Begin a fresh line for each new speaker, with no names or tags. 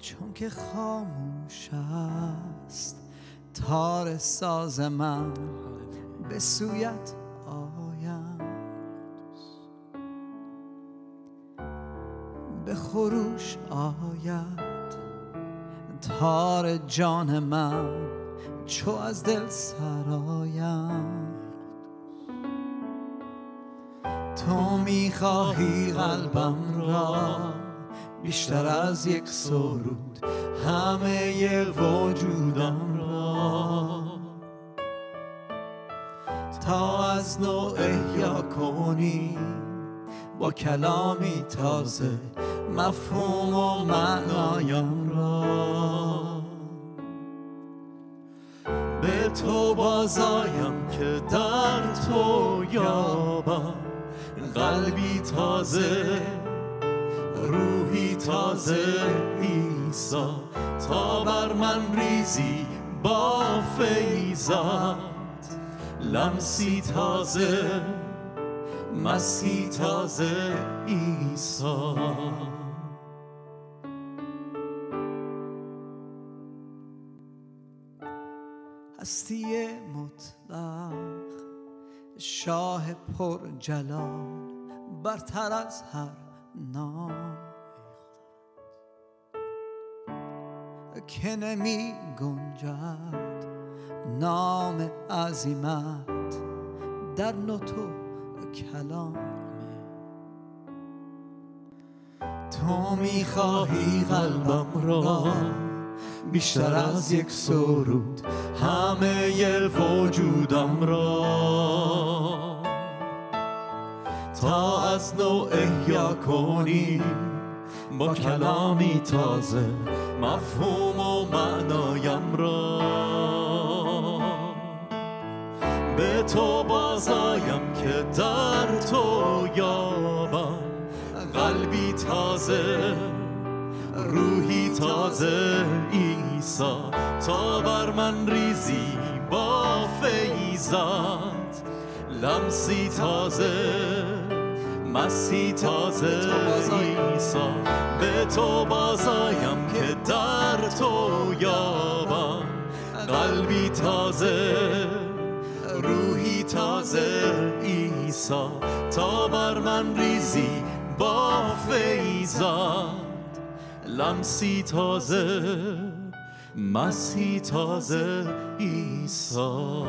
چون که خاموش است تار ساز من به سویت آیم. به خروش آید تار جان من چو از دل سرایم. تو می‌خواهی قلبم را بیشتر از یک سرود همه وجودم را. تا از نو احیا کنی با کلامی تازه مفهوم و معنایم را. به تو بازایم که در تو یابم قلبی تازه روحی تازه ایسا تا بر من ریزی با فیضات لمسی تازه مسی تازه ایسا هستی مطلق شاه پر جلال برتر از هر نام که نمی گنجد نام عظیمت در نطو کلام. تو می‌خواهی قلبم را بیشتر از یک سرود همه وجودم را. تا از نو احیا کنی. با کلامی تازه مفهوم و معنایم را. به تو بازایم که در تو یابم. قلبی تازه روحی تازه ایسا تا بر من ریزی با فیضات لمسی تازه مسی تازه ایسا به تو بازایم که در تو یابم. قلبی تازه روحی تازه ایسا تا بر من ریزی با فیضات لمسی تازه مسی تازه ایسا